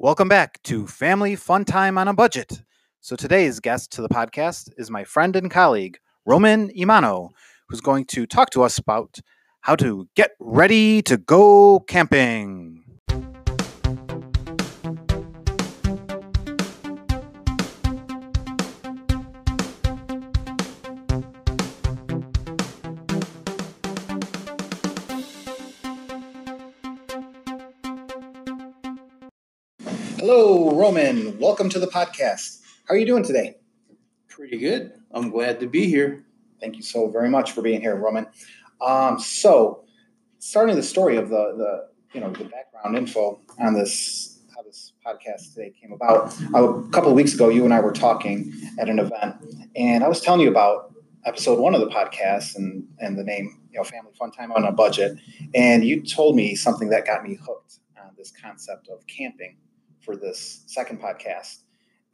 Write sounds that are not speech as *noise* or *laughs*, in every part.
Welcome back to Family Fun Time on a Budget. So today's guest to the podcast is my friend and colleague, Roman Imano, who's going to talk to us about how to get ready to go camping. Roman. Welcome to the podcast. How are you doing today? Pretty good. I'm glad to be here. Thank you so very much for being here, Roman. Um, so, starting the story of the the you know the background info on this how this podcast today came about. A couple of weeks ago, you and I were talking at an event, and I was telling you about episode one of the podcast and and the name you know Family Fun Time on a Budget, and you told me something that got me hooked on this concept of camping for this second podcast.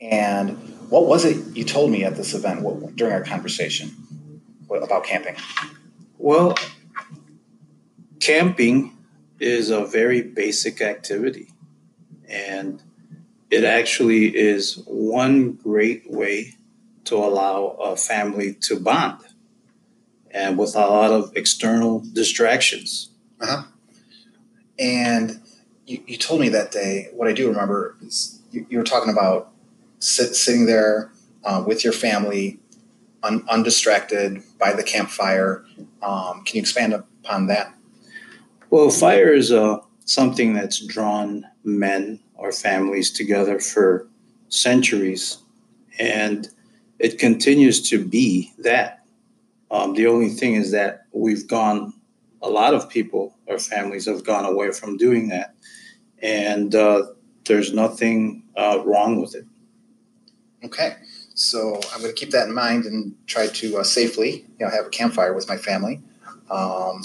And what was it you told me at this event what, during our conversation about camping? Well, camping is a very basic activity, and it actually is one great way to allow a family to bond and with a lot of external distractions. Uh-huh. And you, you told me that day, what I do remember is you, you were talking about sit, sitting there uh, with your family, un, undistracted by the campfire. Um, can you expand upon that? Well, fire is uh, something that's drawn men or families together for centuries, and it continues to be that. Um, the only thing is that we've gone, a lot of people or families have gone away from doing that and uh, there's nothing uh, wrong with it. Okay, so I'm going to keep that in mind and try to uh, safely, you know, have a campfire with my family um,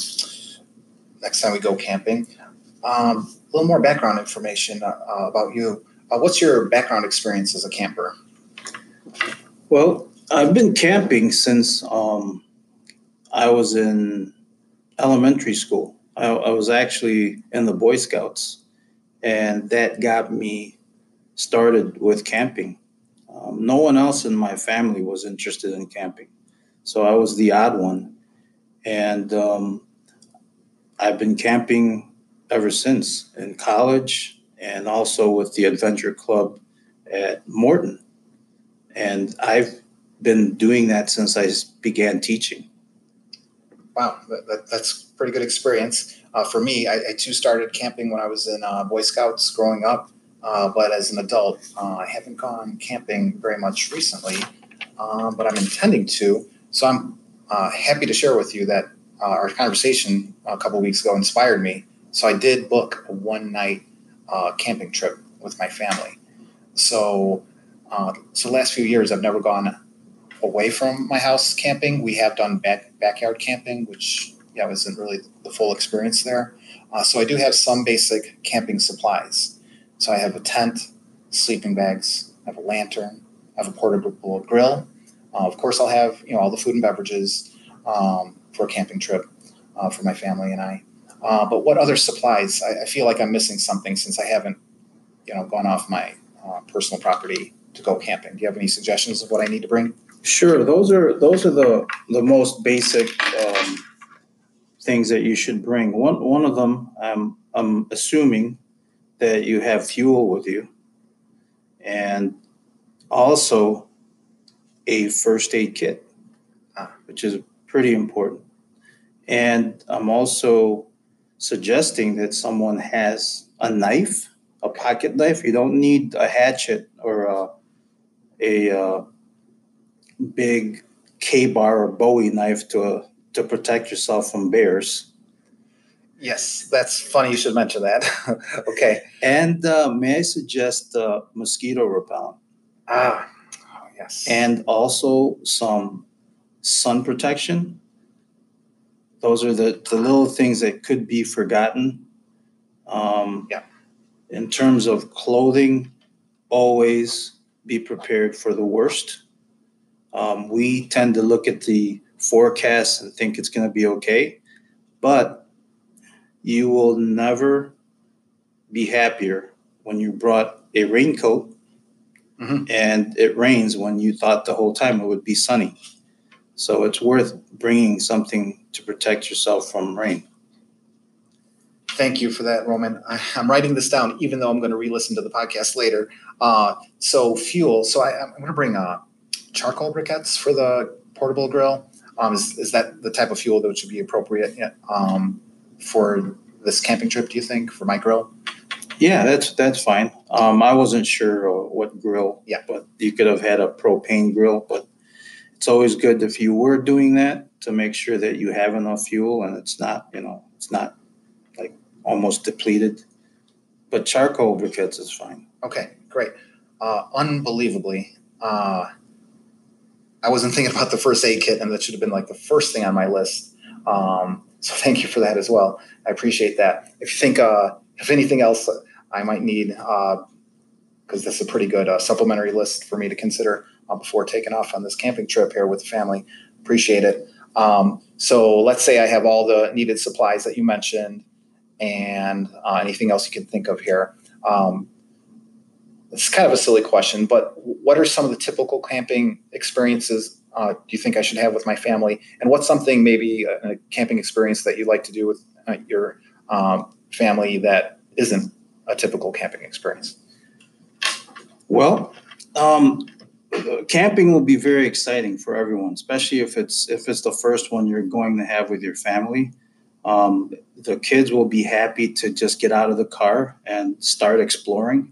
next time we go camping. Um, a little more background information uh, about you. Uh, what's your background experience as a camper? Well, I've been camping since um, I was in elementary school. I, I was actually in the Boy Scouts and that got me started with camping. Um, no one else in my family was interested in camping, so I was the odd one, and um, I've been camping ever since in college and also with the adventure club at Morton, and I've been doing that since I began teaching. Wow, that, that, that's pretty good experience. Uh, for me, I, I, too started camping when I was in uh, Boy Scouts growing up, uh, but as an adult, uh, I haven't gone camping very much recently, um, but I'm intending to. So I'm uh, happy to share with you that uh, our conversation a couple weeks ago inspired me. So I did book a one night camping trip with my family. So, so last few years, I've never gone away from my house camping. We have done back, backyard camping, which yeah, wasn't really the full experience there. Uh, so I do have some basic camping supplies. So I have a tent, sleeping bags, I have a lantern, I have a portable grill. Uh, of course, I'll have you know all the food and beverages um, for a camping trip uh, for my family and I. Uh, but what other supplies? I, I, feel like I'm missing something since I haven't you know gone off my uh, personal property to go camping. Do you have any suggestions of what I need to bring? Sure, those are those are the the most basic um, things that you should bring. One one of them, um, I'm assuming that you have fuel with you, and also a first aid kit, uh, which is pretty important. And I'm also suggesting that someone has a knife, a pocket knife. You don't need a hatchet or a, a, uh, big KA-BAR or Bowie knife to to protect yourself from bears. Yes, that's funny you should mention that. *laughs* okay. And uh, may I suggest uh, mosquito repellent? Ah, oh, yes. And also some sun protection. Those are the, the little things that could be forgotten. Um, yeah. In terms of clothing, always be prepared for the worst. Um, we tend to look at the forecast and think it's going to be okay. But you will never be happier when you brought a raincoat Mhm. and it rains when you thought the whole time it would be sunny. So it's worth bringing something to protect yourself from rain. Thank you for that, Roman. I, I'm writing this down, even though I'm going to re-listen to the podcast later. Uh, so fuel. So I, I'm going to bring uh, charcoal briquettes for the portable grill. Um, is, is that the type of fuel that would be appropriate um, for this camping trip? Do you think for my grill? Yeah, that's that's fine. Um, I wasn't sure uh, what grill. Yeah. But you could have had a propane grill, but it's always good if you were doing that to make sure that you have enough fuel and it's not, you know, it's not like almost depleted. But charcoal briquettes is fine. Okay, great. Uh, unbelievably, uh, I wasn't thinking about the first aid kit, and that should have been like the first thing on my list. Um, so *laughs* thank you for that as well. I appreciate that. If you think, uh, if anything else, I might need, because this is a pretty good uh, supplementary list for me to consider uh, before taking off on this camping trip here with the family. Appreciate it. Um, so let's say I have all the needed supplies that you mentioned, and uh, anything else you can think of here. Um, it's kind of a silly question, but what are some of the typical camping experiences uh, do you think I should have with my family? And what's something maybe a, a camping experience that you'd like to do with uh, your um, family that isn't a typical camping experience? Well, um, camping will be very exciting for everyone, especially if it's if it's the first one you're going to have with your family. Um, the kids will be happy to just get out of the car and start exploring.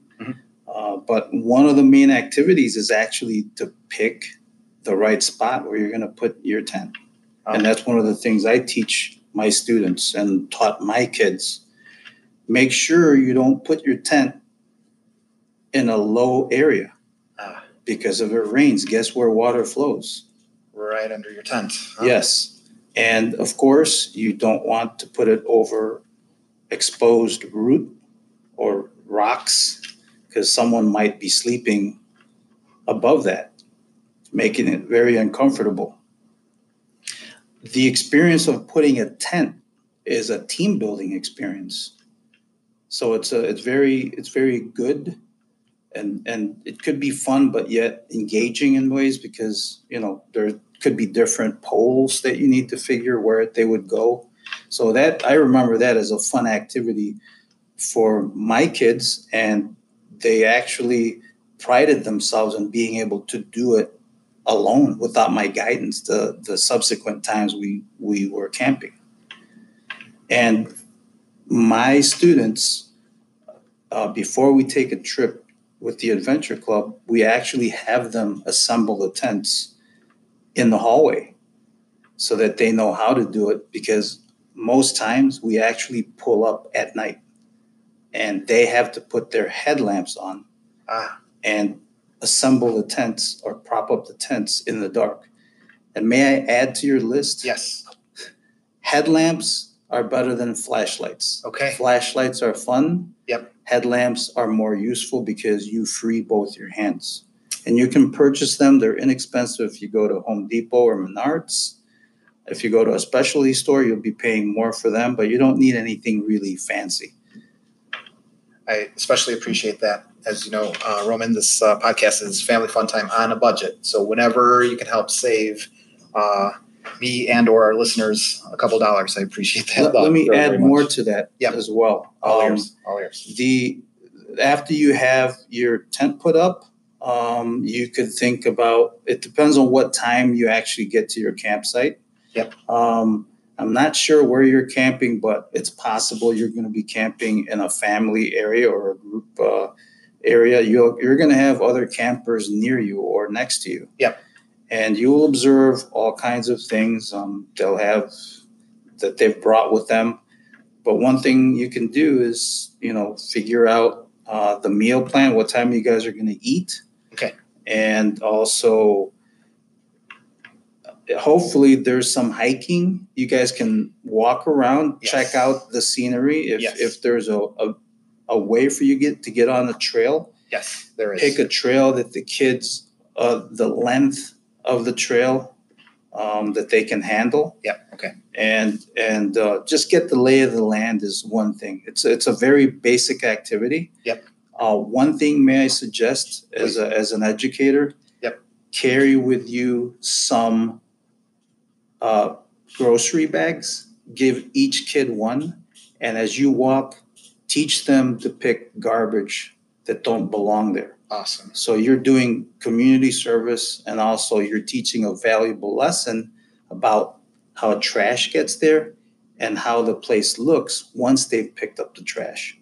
Uh, but one of the main activities is actually to pick the right spot where you're going to put your tent. And that's one of the things I teach my students and taught my kids. Make sure you don't put your tent in a low area Ah. because if it rains, guess where water flows? right under your tent. huh? Yes. And of course, you don't want to put it over exposed root or rocks because someone might be sleeping above that, making it very uncomfortable. The experience of putting a tent is a team building experience. So it's a, it's very it's very good and and it could be fun but yet engaging in ways because you know there could be different poles that you need to figure where they would go so that i remember that as a fun activity for my kids and they actually prided themselves in being able to do it alone without my guidance the the subsequent times we we were camping. And my students uh, before we take a trip with the adventure club we actually have them assemble the tents in the hallway so that they know how to do it because most times we actually pull up at night and they have to put their headlamps on Ah, and assemble the tents or prop up the tents in the dark. And may I add to your list? yes. Headlamps are better than flashlights. Okay. Flashlights are fun. Yep. Headlamps are more useful because you free both your hands. And you can purchase them. They're inexpensive if you go to Home Depot or Menards. If you go to a specialty store, you'll be paying more for them, but you don't need anything really fancy. I especially appreciate that. As you know, uh, Roman, this uh, podcast is family fun time on a budget. So whenever you can help save uh, me and or our listeners a couple dollars, I appreciate that. Let, let me very, add very more to that Yep. as well. All Um, ears. All ears. the after you have your tent put up um, you could think about it depends on what time you actually get to your campsite Yep. um, i'm not sure where you're camping but it's possible you're going to be camping in a family area or a group uh, area you're, you're going to have other campers near you or next to you Yep. and you will observe all kinds of things um, they'll have that they've brought with them but one thing you can do is, you know, figure out uh, the meal plan, what time you guys are going to eat. Okay. And also, hopefully, there's some hiking. You guys can walk around, Yes. check out the scenery. If, Yes. if there's a, a, a way for you get to get on the trail, Yes, there is. pick a trail that the kids, uh, the length of the trail um, that they can handle Yep. Okay. and and uh, just get the lay of the land is one thing. It's it's a very basic activity. Yep. Uh, one thing may I suggest as a, as an educator? Yep. Carry with you some uh, grocery bags. Give each kid one, and as you walk, teach them to pick garbage that don't belong there. Awesome. So you're doing community service, and also you're teaching a valuable lesson about how trash gets there and how the place looks once they've picked up the trash.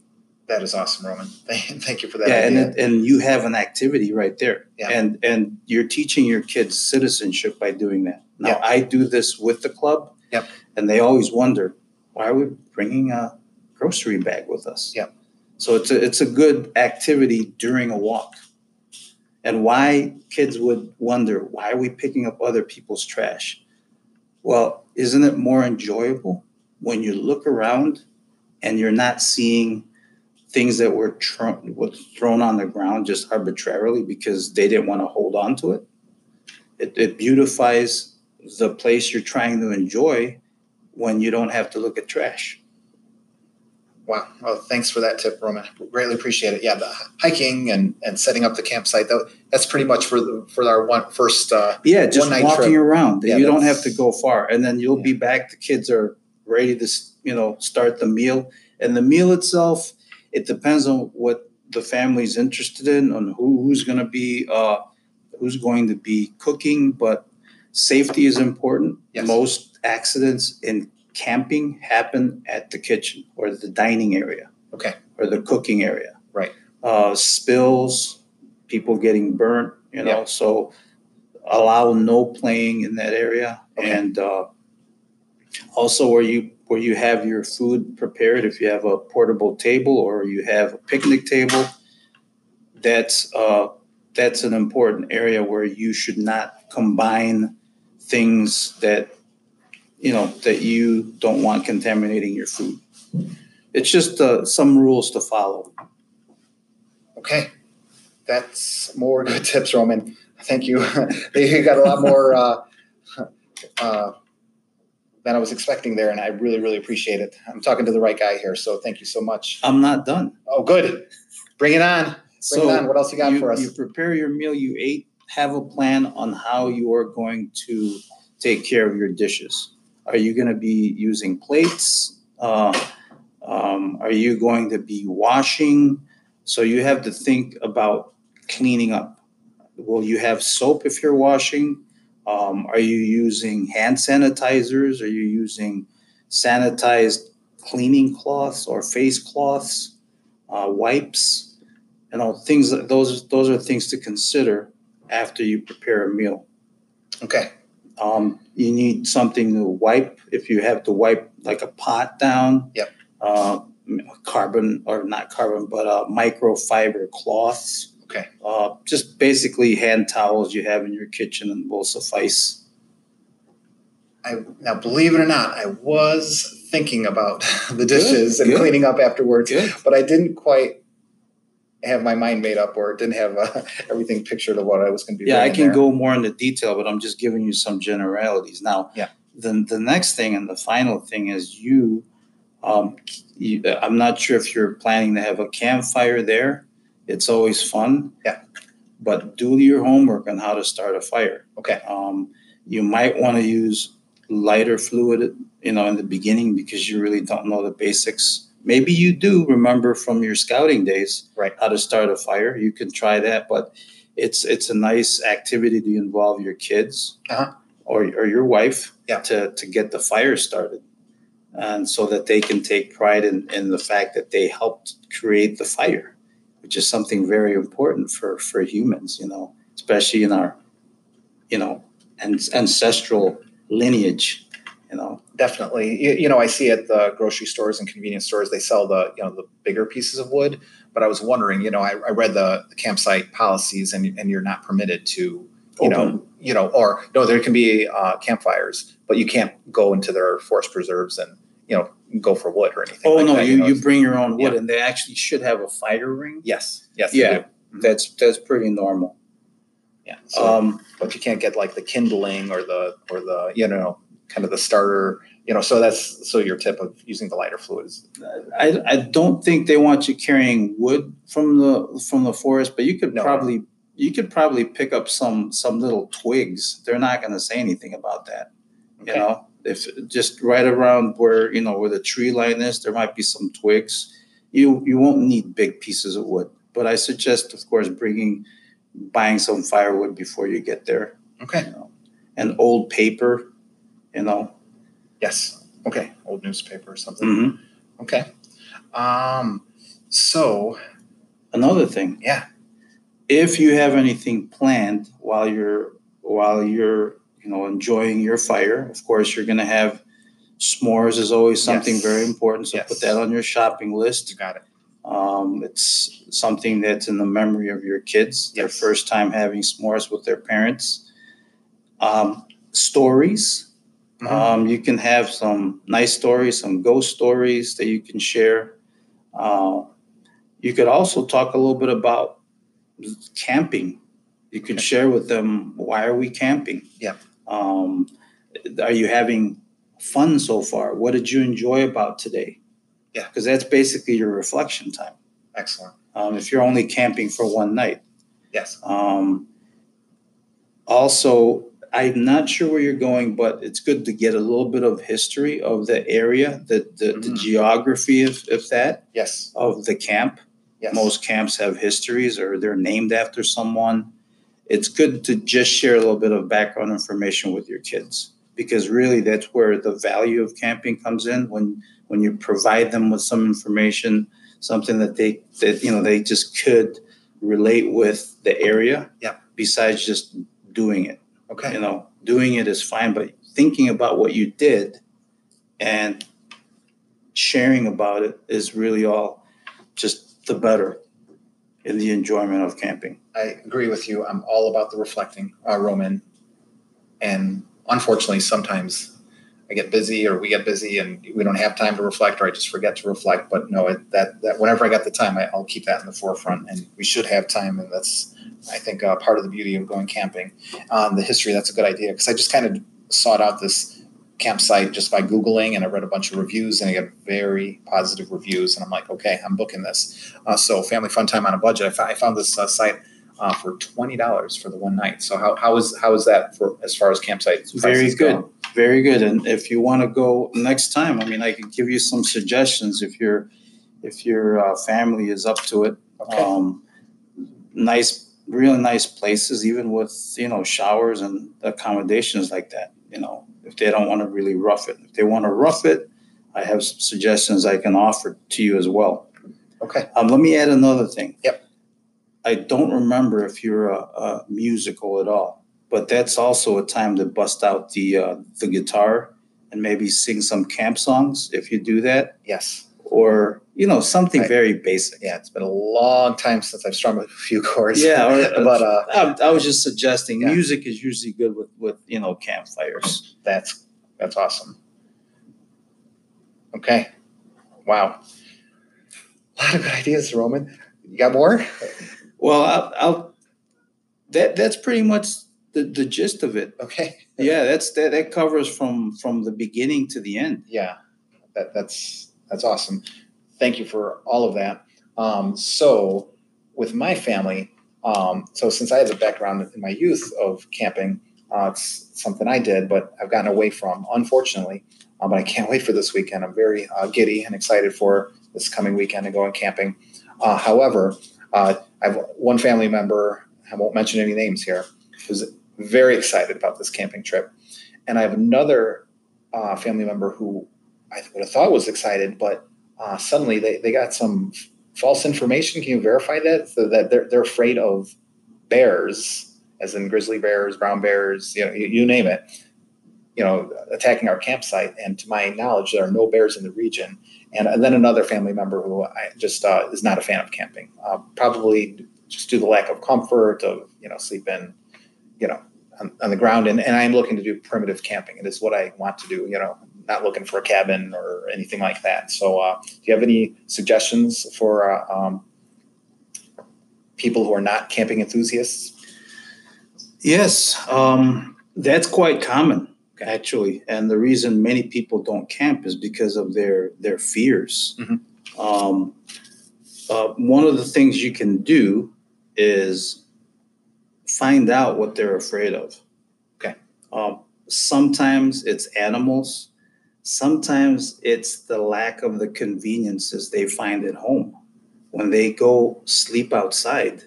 That is awesome, Roman. *laughs* Thank, you for that. Yeah, and idea. it, and you have an activity right there, Yeah. and and you're teaching your kids citizenship by doing that. Now Yeah. I do this with the club, Yep. and they always wonder why are we bringing a grocery bag with us. Yep. So it's a it's a good activity during a walk, and why kids would wonder why are we picking up other people's trash? Well, isn't it more enjoyable when you look around and you're not seeing things that were tro- was thrown on the ground just arbitrarily because they didn't want to hold on to it. It, it beautifies the place you're trying to enjoy when you don't have to look at trash. Wow. Well, thanks for that tip, Roman. Greatly appreciate it. Yeah, the hiking and, and setting up the campsite, that, that's pretty much for the, for our one first. Uh, Yeah, just One night walking trip. around. Yeah, you don't have to go far, and then you'll be back. The kids are ready to, you know, start the meal. And the meal itself, it depends on what the family's interested in, on who, who's going to be, uh, who's going to be cooking. But safety is important. Yes. Most accidents in camping happen at the kitchen or the dining area okay. or the cooking area. Right. Uh, spills, people getting burnt, you know, Yeah. so allow no playing in that area. Okay. And uh, also where you where you have your food prepared, if you have a portable table or you have a picnic table, that's uh, that's an important area where you should not combine things that you know that you don't want contaminating your food. It's just uh, some rules to follow. Okay. That's more good *laughs* tips, Roman. Thank you. *laughs* you got a lot more uh, *laughs* uh, than I was expecting there, and I really, really appreciate it. I'm talking to the right guy here, so thank you so much. I'm not done. Oh, good. Bring it on. Bring So it on. What else you got you, for us? you prepare your meal you ate. Have a plan on how you are going to take care of your dishes. Are you going to be using plates? Uh, um, are you going to be washing? So you have to think about cleaning up. Will you have soap if you're washing? Um, are you using hand sanitizers? Are you using sanitized cleaning cloths or face cloths, uh, wipes? You know, things those those are things to consider after you prepare a meal. Okay. Um, you need something to wipe if you have to wipe like a pot down. Yep. Uh, carbon or not carbon, but uh, microfiber cloths. Okay. Uh, just basically hand towels you have in your kitchen and will suffice. I now believe it or not, I was thinking about *laughs* the dishes and good. cleaning up afterwards, Good. but I didn't quite have my mind made up or didn't have uh, *laughs* everything pictured of what I was going to be. Yeah, I can there. go more into detail, but I'm just giving you some generalities. Now, Yeah. the the next thing and the final thing is you. Um, you I'm not sure if you're planning to have a campfire there. It's always fun. Yeah. But do your homework on how to start a fire. Okay. Um, you might want to use lighter fluid, you know, in the beginning because you really don't know the basics. Maybe you do remember from your scouting days Right. how to start a fire. You can try that, but it's it's a nice activity to involve your kids Uh-huh. or or your wife Yeah. to to get the fire started, and so that they can take pride in in the fact that they helped create the fire, which is something very important for for humans. You know, especially in our you know an- ancestral lineage. You know, Definitely. You, you know, I see at the grocery stores and convenience stores they sell the you know the bigger pieces of wood. But I was wondering, you know, I, I read the, the campsite policies, and and you're not permitted to, you know, you know, or no, there can be uh, campfires, but you can't go into their forest preserves and you know go for wood or anything. Oh like no, that, you, know, you bring your own wood, Yeah. and they actually should have a fire ring. yes, yes, Yeah, do. that's that's pretty normal. yeah. So, Um, but you can't get like the kindling or the or the you know kind of the starter you know, so that's so your tip of using the lighter fluids. I, I don't think they want you carrying wood from the from the forest, but you could No. probably you could probably pick up some some little twigs. They're not going to say anything about that. You know, if just right around where you know where the tree line is, there might be some twigs. You you won't need big pieces of wood, but I suggest, of course, bringing buying some firewood before you get there. Okay. You know, and old paper. You know. Yes. Okay. Old newspaper or something. Mhm. Okay. Um. So Another thing. Yeah. If you have anything planned while you're while you're you know enjoying your fire, of course you're going to have s'mores is always something Yes. very important. So Yes. put that on your shopping list. you got it. Um, it's something that's in the memory of your kids. Their first time having s'mores with their parents. Um, stories. Mhm. Um, you can have some nice stories, some ghost stories that you can share. Uh, you could also talk a little bit about camping. You could share with them why are we camping? Yeah. Um, are you having fun so far? What did you enjoy about today? Yeah. Because that's basically your reflection time. Excellent. Um, if you're only camping for one night. Yes. Um, also, I'm not sure where you're going, but it's good to get a little bit of history of the area, the the, the Mhm. geography of, of that, Yes. of the camp. Yes. Most camps have histories or they're named after someone. It's good to just share a little bit of background information with your kids because really that's where the value of camping comes in when when you provide them with some information, something that they that you know they just could relate with the area. Yeah. Besides just doing it. Okay. You know, doing it is fine, but thinking about what you did and sharing about it is really all just the better in the enjoyment of camping. I agree with you. I'm all about the reflecting, uh, Roman. And unfortunately, sometimes I get busy or we get busy and we don't have time to reflect or I just forget to reflect. But no, it, that, that whenever I got the time, I, I'll keep that in the forefront and we should have time. And that's, I think, uh, part of the beauty of going camping. Um, the history, that's a good idea because I just kind of sought out this campsite just by Googling and I read a bunch of reviews and I got very positive reviews. And I'm like, okay, I'm booking this. Uh, so family fun time on a budget. I, found this uh, site uh, for twenty dollars for the one night. So how, how is how is that for as far as campsite? Very good. go? Very good. And if you want to go next time, I mean, I could give you some suggestions if your if your uh, family is up to it. Okay. Um, nice, really nice places, even with you know showers and accommodations like that. You know, if they don't want to really rough it, if they want to rough it, I have some suggestions I can offer to you as well. Okay. Um, let me add another thing. Yep. I don't remember if you're a, a musical at all, but that's also a time to bust out the uh, the guitar and maybe sing some camp songs if you do that, Yes. or you know something very basic. Yeah. It's been a long time since I've strummed a few chords. Yeah, or- *laughs* but uh, I, I was just suggesting Yeah. music is usually good with with you know campfires. that's that's awesome. Okay. Wow. A lot of good ideas, Roman. You got more? Well, I'll, I'll that that's pretty much the, the gist of it. Okay. *laughs* Yeah, that's that that covers from from the beginning to the end. Yeah, that, that's that's awesome. Thank you for all of that. Um, so, with my family, um, so since I have a background in my youth of camping, uh, it's something I did, but I've gotten away from, unfortunately. Uh, but I can't *laughs* wait for this weekend. I'm very uh, giddy and excited for this coming weekend and going camping. Uh, however, uh, I have one family member. I won't mention any names here. Who's very excited about this camping trip, and I have another uh, family member who I would have thought was excited, but uh, suddenly they, they got some false information. Can you verify that? So that they're, they're afraid of bears, as in grizzly bears, brown bears, you know, you, you name it, you know, attacking our campsite. And to my knowledge, there are no bears in the region. And, and then another family member who I just uh, is not a fan of camping, uh, probably just due to the lack of comfort of, you know, sleeping, you know, on, on the ground. And, and I'm looking to do primitive camping. It is what I want to do, you know, not looking for a cabin or anything like that. So, uh, do you have any suggestions for uh, um, people who are not camping enthusiasts? Yes, um, that's quite common. Actually, and the reason many people don't camp is because of their their fears. Mhm. Um, uh, one of the things you can do is find out what they're afraid of. Okay. Um, sometimes it's animals. Sometimes it's the lack of the conveniences they find at home. When they go sleep outside,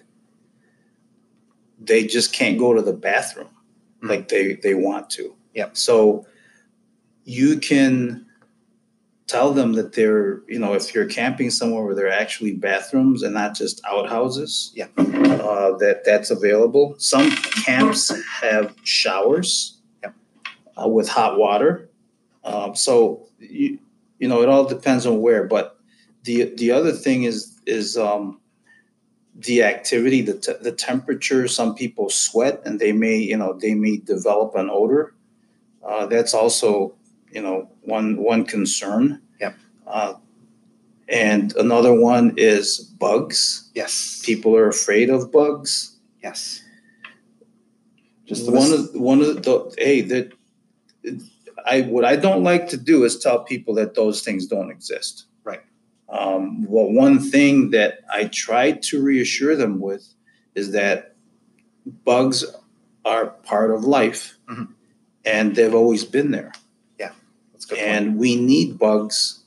they just can't go to the bathroom Mhm. like they, they want to. Yep. So you can tell them that they're, you know, if you're camping somewhere where there are actually bathrooms and not just outhouses, Yeah. uh, that that's available. Some camps have showers Yep. uh, with hot water. Um, so you, you know, it all depends on where. But the the other thing is is um, the activity, the te- the temperature. Some people sweat, and they may you know they may develop an odor. Uh, that's also you know one one concern. Yep. Uh, and another one is bugs. Yes. People are afraid of bugs. Yes. Just the one mis- of one of the hey that I what I don't like to do is tell people that those things don't exist. Right. Um, well, one thing that I try to reassure them with is that bugs are part of life, Mhm. and they've always been there. That's a good point. and we need bugs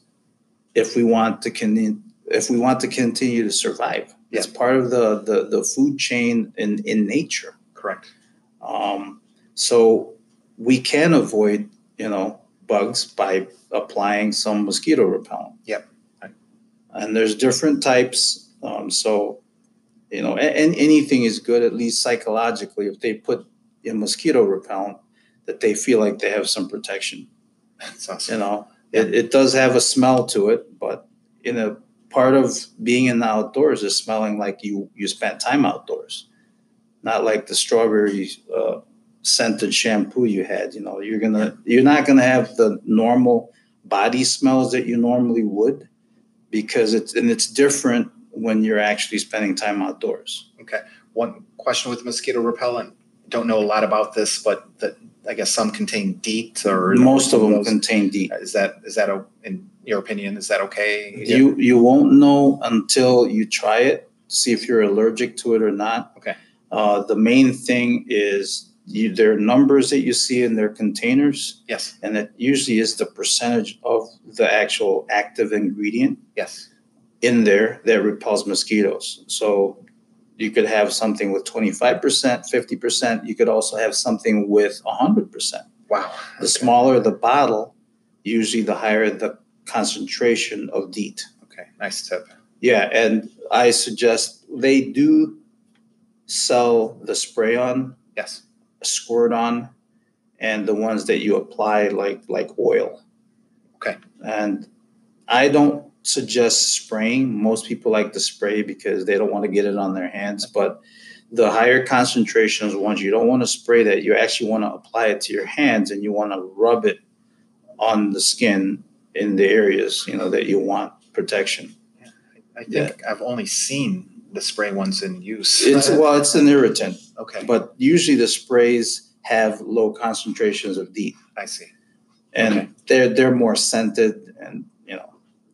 if we want to con- if we want to continue to survive. It's part of the, the the food chain in in nature. Correct. Um, so we can avoid you know bugs by applying some mosquito repellent. Yep. And there's different types. Um, so you know, and anything is good at least psychologically if they put in mosquito repellent that they feel like they have some protection That's awesome. you know it, it does have a smell to it but in a part of being in the outdoors is smelling like you you spent time outdoors not like the strawberry uh, scented shampoo you had you know you're gonna you're not gonna have the normal body smells that you normally would because it's and it's different when you're actually spending time outdoors Okay. One question with mosquito repellent. Don't know a lot about this, but that I guess some contain DEET or most of them those- contain DEET Is that is that a, in your opinion? Is that okay? You you won't know until you try it, see if you're allergic to it or not. Okay. Uh, the main thing is you, there are numbers that you see in their containers, Yes. and it usually is the percentage of the actual active ingredient Yes. in there that repels mosquitoes. So you could have something with 25%, 50%. You could also have something with 100%. Wow. The smaller the bottle, usually the higher the concentration of DEET. Okay. Nice tip. Yeah, and I suggest they do sell the spray on, Yes. squirt on, and the ones that you apply like like oil. Okay. And I don't suggest spraying. Most people like to spray because they don't want to get it on their hands, but the higher concentrations ones you don't want to spray that you actually want to apply it to your hands and you want to rub it on the skin in the areas you know that you want protection I think I've only seen the spray ones in use. It's well, it's an irritant, okay. but usually the sprays have low concentrations of DEET, I see. and Okay. they're they're more scented, and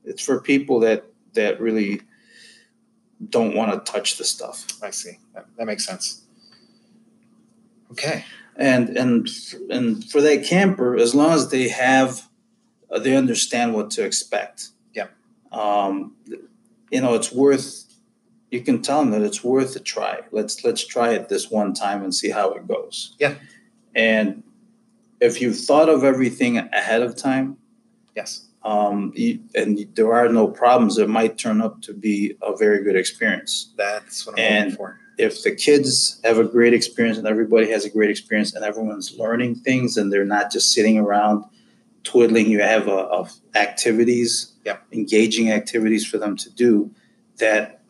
it's for people that that really don't want to touch the stuff. I see. That, that makes sense. Okay. And and and for that camper, as long as they have, uh, they understand what to expect. Yeah. Um, you know, it's worth. You can tell them that it's worth a try. Let's let's try it this one time and see how it goes. Yeah. And if you've thought of everything ahead of time, Yes. Um, and there are no problems, it might turn up to be a very good experience That's what I'm And- looking for. if the kids have a great experience and everybody has a great experience and everyone's learning things and they're not just sitting around twiddling, you have a, of activities, Yep. engaging activities for them to do that,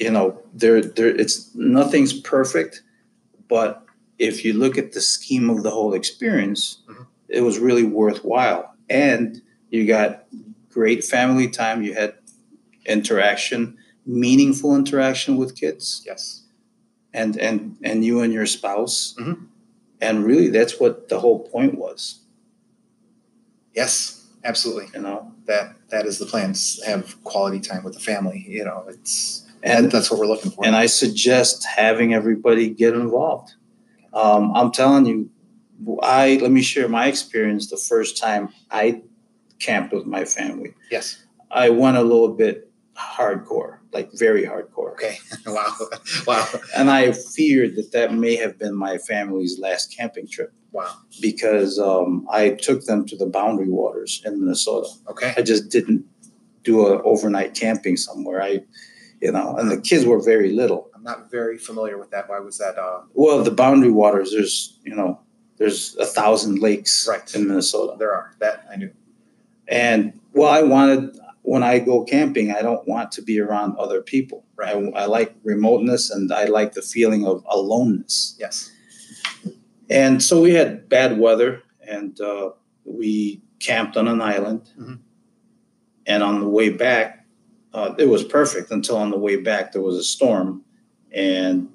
you know, there, there, it's nothing's perfect, but if you look at the scheme of the whole experience, Mhm. it was really worthwhile. And you got great family time, you had interaction, meaningful interaction with kids Yes. and and and you and your spouse Mhm. And really, that's what the whole point was, Yes, absolutely. you know? That that is the plan. Have quality time with the family. You know, it's And that's what we're looking for. And I suggest having everybody get involved. Um, I'm telling you, I let me share my experience. The first time I camped with my family, yes. I went a little bit hardcore, like very hardcore, Okay. *laughs* wow. Wow. and I feared that that may have been my family's last camping trip Wow. because um, I took them to the Boundary Waters in Minnesota. Okay. I just didn't do an overnight camping somewhere. I, you know, and the kids were very little. I'm not very familiar with that. Why was that? Uh, Well, the boundary waters, there's, you know, there's a thousand lakes Right. in Minnesota. there are that I knew. And well, I wanted, when I go camping, I don't want to be around other people. Right. I, I like remoteness and I like the feeling of aloneness. Yes. And so we had bad weather and uh, we camped on an island. Mhm. And on the way back, uh, it was perfect until on the way back there was a storm and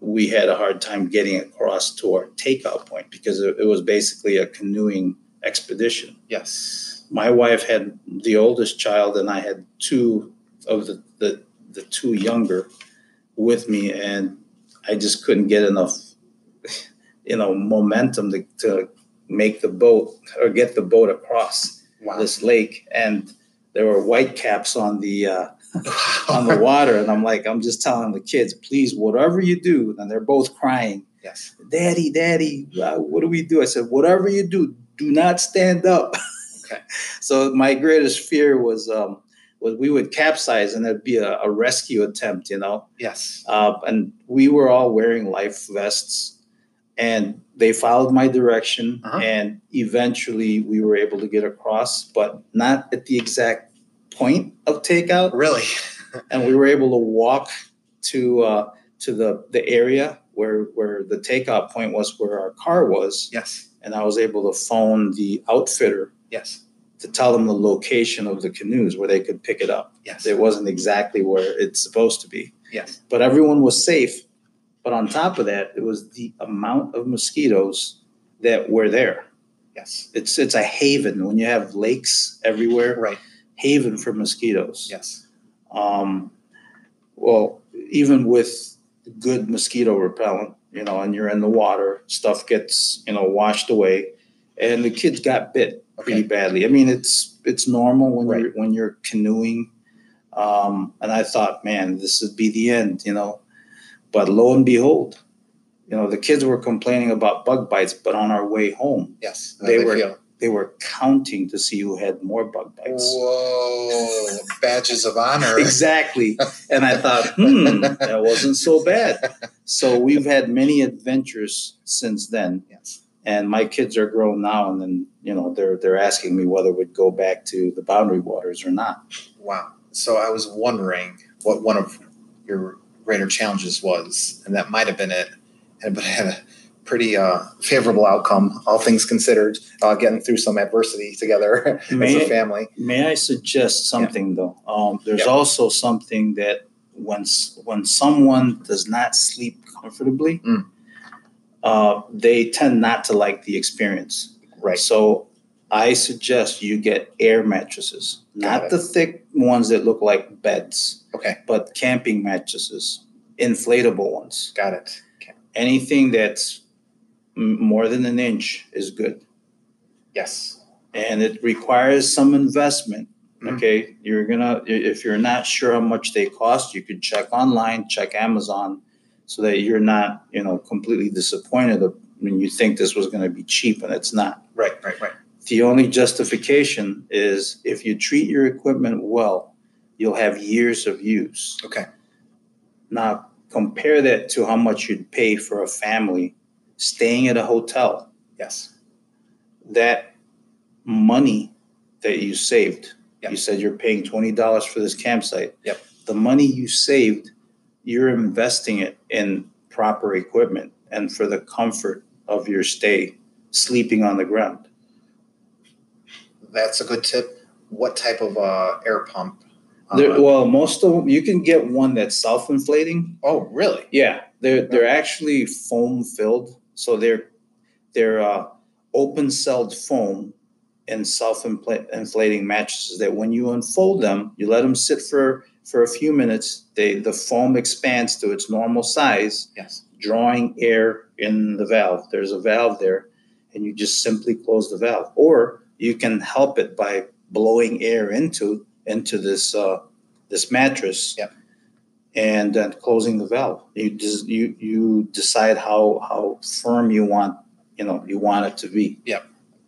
we had a hard time getting across to our takeout point because it, it was basically a canoeing expedition. Yes. My wife had the oldest child and I had two of the, the, the two younger with me and I just couldn't get enough *laughs* you know momentum to, to make the boat or get the boat across Wow. this lake and there were white caps on the uh, *laughs* on the water and i'm like i'm just telling the kids please whatever you do and they're both crying yes. daddy daddy uh, what do we do i said whatever you do do not stand up *laughs* Okay. so my greatest fear was um was we would capsize and there'd be a, a rescue attempt you know Yes. uh, and we were all wearing life vests and they followed my direction Uh-huh. and eventually we were able to get across but not at the exact point of takeout Really. *laughs* and we were able to walk to uh, to the the area where where the takeout point was where our car was Yes. and i was able to phone the outfitter Yes. to tell them the location of the canoes where they could pick it up Yes. it wasn't exactly where it's supposed to be Yes. but everyone was safe. But on top of that, it was the amount of mosquitoes that were there. Yes. It's it's a haven when you have lakes everywhere. Right. Haven for mosquitoes. Yes. Um, well, even with good mosquito repellent, you know, and you're in the water, stuff gets you know washed away, and the kids got bit pretty badly. I mean, it's it's normal when Right. you're when you're canoeing. Um, and I thought, man, this would be the end, you know. But lo and behold, you know, the kids were complaining about bug bites, but on our way home, Yes. They were- feel. they were counting to see who had more bug bites. Whoa. Badges of honor. *laughs* Exactly. And I thought, *laughs* hmm, that wasn't so bad. So we've had many adventures since then. Yes. And my kids are grown now, and then you know they're they're asking me whether we'd go back to the boundary waters or not. Wow. So I was wondering what one of your greater challenges was, and that might have been it. And but it had a pretty uh, favorable outcome, all things considered, uh, getting through some adversity together *laughs* as a May, family. may I suggest something though? Um, there's Yeah. also something that when when someone does not sleep comfortably, Mm. Uh, they tend not to like the experience. Right. So I suggest you get air mattresses, Got not it. the thick ones that look like beds, Okay. but camping mattresses, inflatable ones. Got it. Okay. Anything that's more than an inch is good. Yes. And it requires some investment. Mhm. Okay. You're gonna, if you're not sure how much they cost, you could check online, check Amazon so that you're not, you know, completely disappointed when you think this was gonna be cheap and it's not. Right. Right. Right. The only justification is if you treat your equipment well, you'll have years of use. Okay. Now, compare that to how much you'd pay for a family staying at a hotel. Yes. That money that you saved, Yep. you said you're paying $20 for this campsite. Yep. The money you saved, you're investing it in proper equipment and for the comfort of your stay, sleeping on the ground. That's a good tip. What type of uh, air pump? uh, There, well, most of them, you can get one that's self-inflating. oh, really? Yeah, they're they're actually foam filled, so they're they're uh, open celled foam and self inflating mattresses that when you unfold them, you let them sit for for a few minutes, they the foam expands to its normal size, Yes. drawing air in the valve. There's a valve there, and you just simply close the valve, or you can help it by blowing air into into this uh, this mattress. Yep. And then closing the valve. You just you you decide how how firm you want you know you want it to be.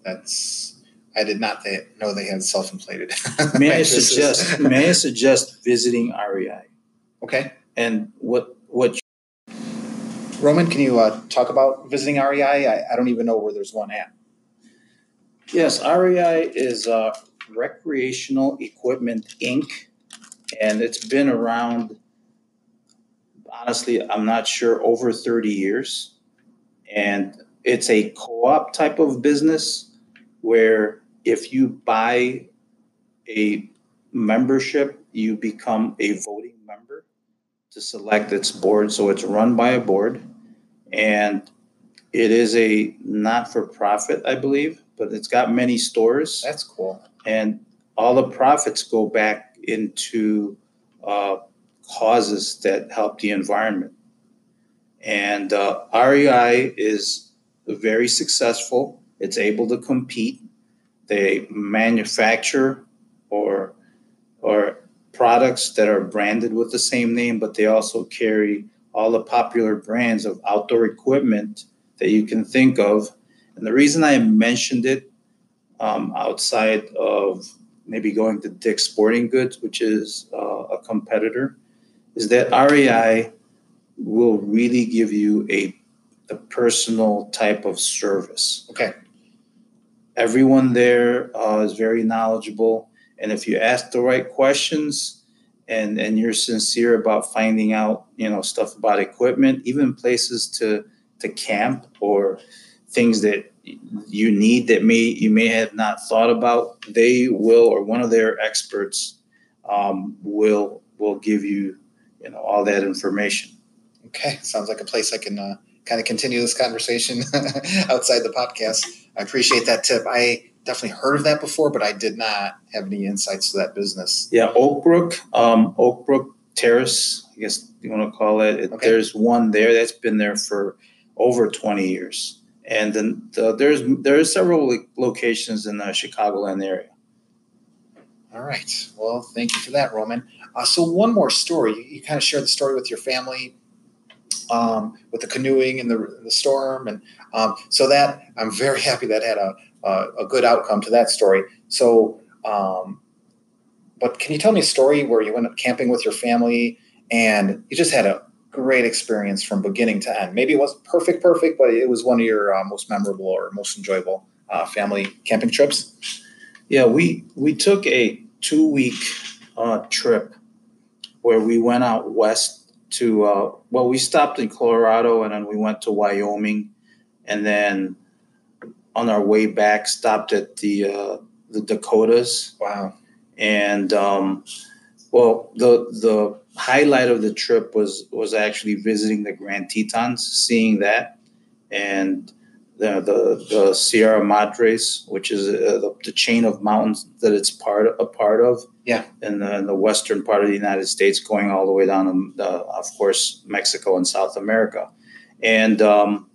That's. I did not th- know they had self-inflated. May I *laughs* suggest may I suggest visiting REI okay, and what what Roman, can you uh, talk about visiting REI? I, I don't even know where there's one at. Yes, REI is uh, Recreational Equipment Inc., and it's been around, honestly, I'm not sure, over 30 years. And it's a co op type of business where if you buy a membership, you become a voting member to select its board. So it's run by a board. And it is a not for profit, I believe, but it's got many stores. That's cool. And all the profits go back into uh, causes that help the environment. And uh, REI is very successful. It's able to compete. They manufacture or or products that are branded with the same name, but they also carry all the popular brands of outdoor equipment that you can think of. And the reason I mentioned it um, outside of maybe going to Dick's Sporting Goods, which is uh, a competitor, is that REI will really give you a, a personal type of service. Okay. Everyone there uh, is very knowledgeable, and if you ask the right questions and and you're sincere about finding out, you know, stuff about equipment, even places to to camp or things that you need that may you may have not thought about, they will or one of their experts um, will will give you you know all that information. Okay, sounds like a place I can uh, kind of continue this conversation *laughs* outside the podcast. I appreciate that tip. I definitely heard of that before, but I did not have any insights to that business. Yeah, Oakbrook, um, Oakbrook Terrace, I guess you want to call it. Okay. There's one there that's been there for over 20 years, and then the, there's there are several locations in the Chicagoland area. All right. Well, thank you for that, Roman. Uh, so, one more story. You, you kind of shared the story with your family, um, with the canoeing and the, the storm, and um, so that I'm very happy that had a a, a good outcome to that story. So, um, but can you tell me a story where you went up camping with your family and you just had a great experience from beginning to end? Maybe it wasn't perfect, perfect, but it was one of your uh, most memorable or most enjoyable uh, family camping trips. Yeah, we we took a two week uh, trip where we went out west to uh, well, we stopped in Colorado and then we went to Wyoming, and then on our way back stopped at the uh, the Dakotas Wow. and um, well, the the highlight of the trip was was actually visiting the Grand Tetons, seeing that, and the the, the Sierra Madres, which is uh, the, the chain of mountains that it's part a part of. Yeah. In the, in the western part of the United States, going all the way down to, uh, of course, Mexico and South America, and um,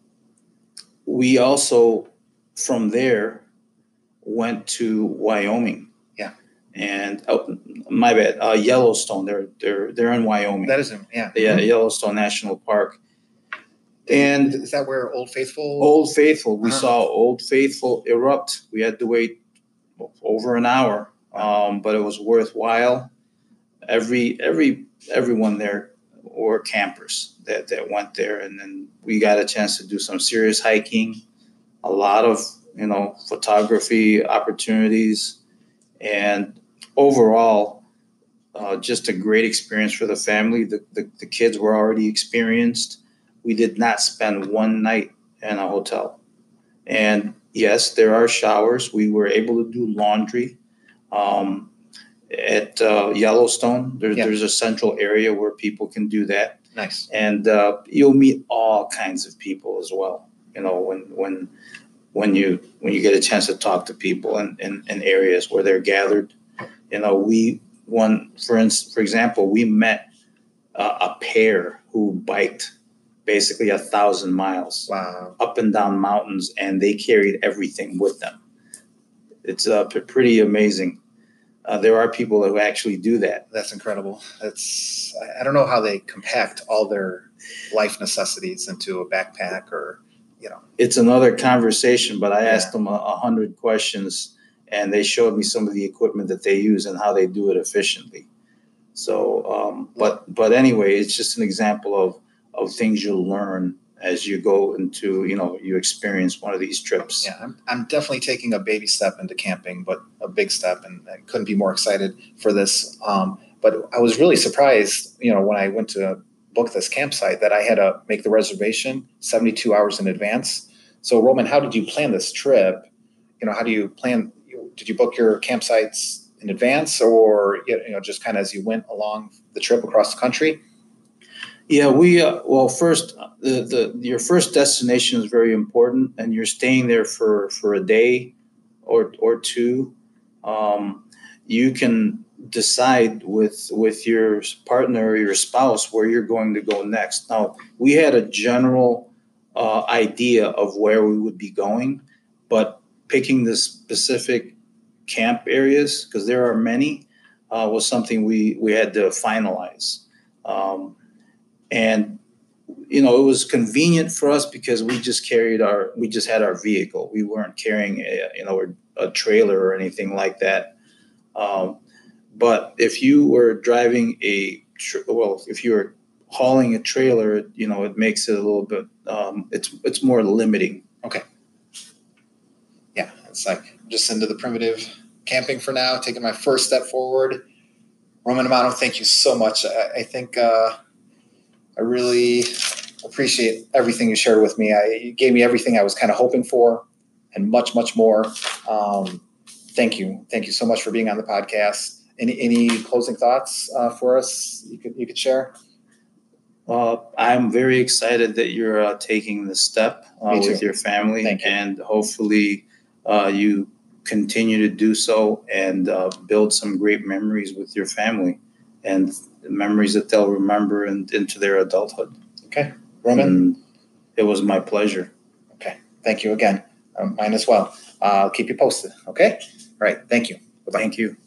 we also from there went to Wyoming. Yeah. And oh, my bad, uh, Yellowstone. They're they're they're in Wyoming. That is, yeah. yeah, Yellowstone National Park. And Is that where Old Faithful? Old Faithful, we Uh-huh. saw Old Faithful erupt. We had to wait over an hour, um, but it was worthwhile. Every every everyone there were campers that that went there, and then we got a chance to do some serious hiking, a lot of you know photography opportunities, and overall, uh, just a great experience for the family. The, the the kids were already experienced. We did not spend one night in a hotel. And yes, there are showers. We were able to do laundry. Um, at uh, Yellowstone, there, Yeah. there's a central area where people can do that. Nice. And uh, you'll meet all kinds of people as well. You know, when, when when you when you get a chance to talk to people in, in, in areas where they're gathered. You know, we one for instance, for example, we met uh, a pair who biked basically a thousand miles Wow. up and down mountains, and they carried everything with them. It's uh, pretty amazing. Uh, there are people who actually do that. That's incredible. That's I- don't know how they compact all their life necessities into a backpack or you know. It's another conversation, but I Yeah. asked them a, a hundred questions, and they showed me some of the equipment that they use and how they do it efficiently. So, um, but but anyway, it's just an example of of things you'll learn as you go into you know you experience one of these trips. Yeah, I'm, I'm definitely taking a baby step into camping, but a big step, and I couldn't be more excited for this. Um, but I was really surprised, you know, when I went to book this campsite that I had to make the reservation 72 hours in advance. So, Roman, how did you plan this trip? You know, how do you plan? Did you book your campsites in advance, or you know, just kind of as you went along the trip across the country? Yeah, we uh, well first uh, the the your first destination is very important, and you're staying there for for a day or or two. Um, you can decide with with your partner or your spouse where you're going to go next. Now we had a general uh, idea of where we would be going, but picking the specific camp areas because there are many uh, was something we we had to finalize. Um, and you know it was convenient for us because we just carried our we just had our vehicle we weren't carrying a you know a, trailer or anything like that um, but if you were driving a well if you were hauling a trailer you know it makes it a little bit um, it's it's more limiting okay yeah, it's like just into the primitive camping for now, taking my first step forward. Roman Amano, thank you so much. I, I think uh, I really appreciate everything you shared with me. I, you gave me everything I was kind of hoping for and much, much more. Um, thank you. Thank you so much for being on the podcast. Any, any closing thoughts uh, for us you could, you could share? uh, i'm very excited that you're uh, taking this step uh, with your family you. and hopefully uh, you continue to do so and uh, build some great memories with your family and memories that they'll remember and into their adulthood. Okay, Roman, And it was my pleasure. Okay, thank you again. Um, mine as well. Uh, I'll keep you posted. Okay. All right. Thank you. Bye-bye. Thank you.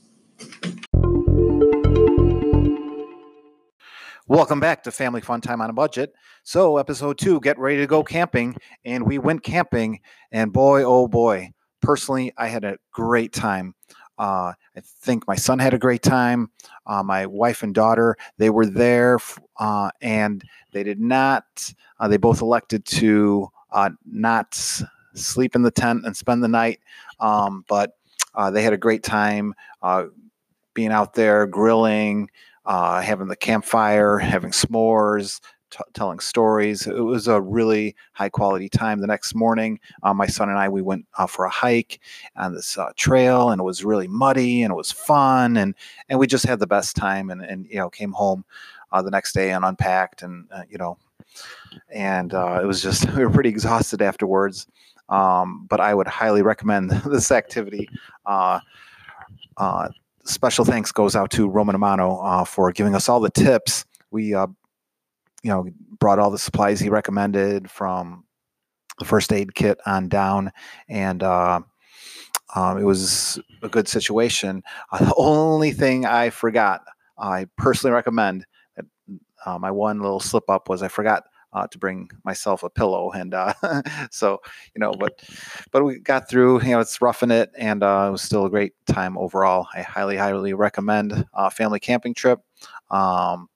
Welcome back to Family Fun Time on a Budget. So, episode two, get ready to go camping. And we went camping, and boy, oh boy, personally, I had a great time. Uh, I think my son had a great time. Uh, my wife and daughter, they were there, uh, and they did not, uh, they both elected to uh, not sleep in the tent and spend the night. Um, but uh, they had a great time being out there grilling, having the campfire, having s'mores, t- telling stories. It was a really high quality time. The next morning, uh, my son and I we went uh, for a hike on this uh, trail, and it was really muddy and it was fun, and and we just had the best time. And and you know came home uh, the next day and unpacked, and uh, you know, and uh, it was just *laughs* we were pretty exhausted afterwards. Um, but I would highly recommend *laughs* this activity. Special thanks goes out to Roman Amano uh, for giving us all the tips. We, uh, you know, brought all the supplies he recommended from the first aid kit on down, and uh, um, it was a good situation. Uh, *laughs* the only thing I forgot, I personally recommend that uh, my one little slip up was I forgot. Uh, to bring myself a pillow and uh, *laughs* so you know but but we got through you know it's roughing it and uh, it was still a great time overall i highly highly recommend family camping trip um,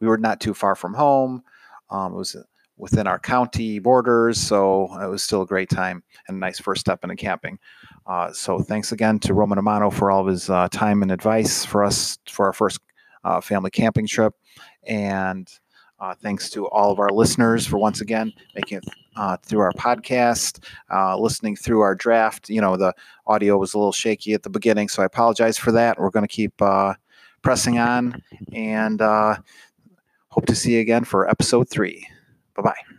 we were not too far from home um, it was within our county borders so it was still a great time and a nice first step into camping uh, so thanks again to roman amano for all of his uh, time and advice for us for our first uh, family camping trip and uh, thanks to all of our listeners for once again making it uh, through our podcast, uh, listening through our draft. You know, the audio was a little shaky at the beginning, so I apologize for that. We're going to keep uh, pressing on and uh, hope to see you again for episode three. Bye bye.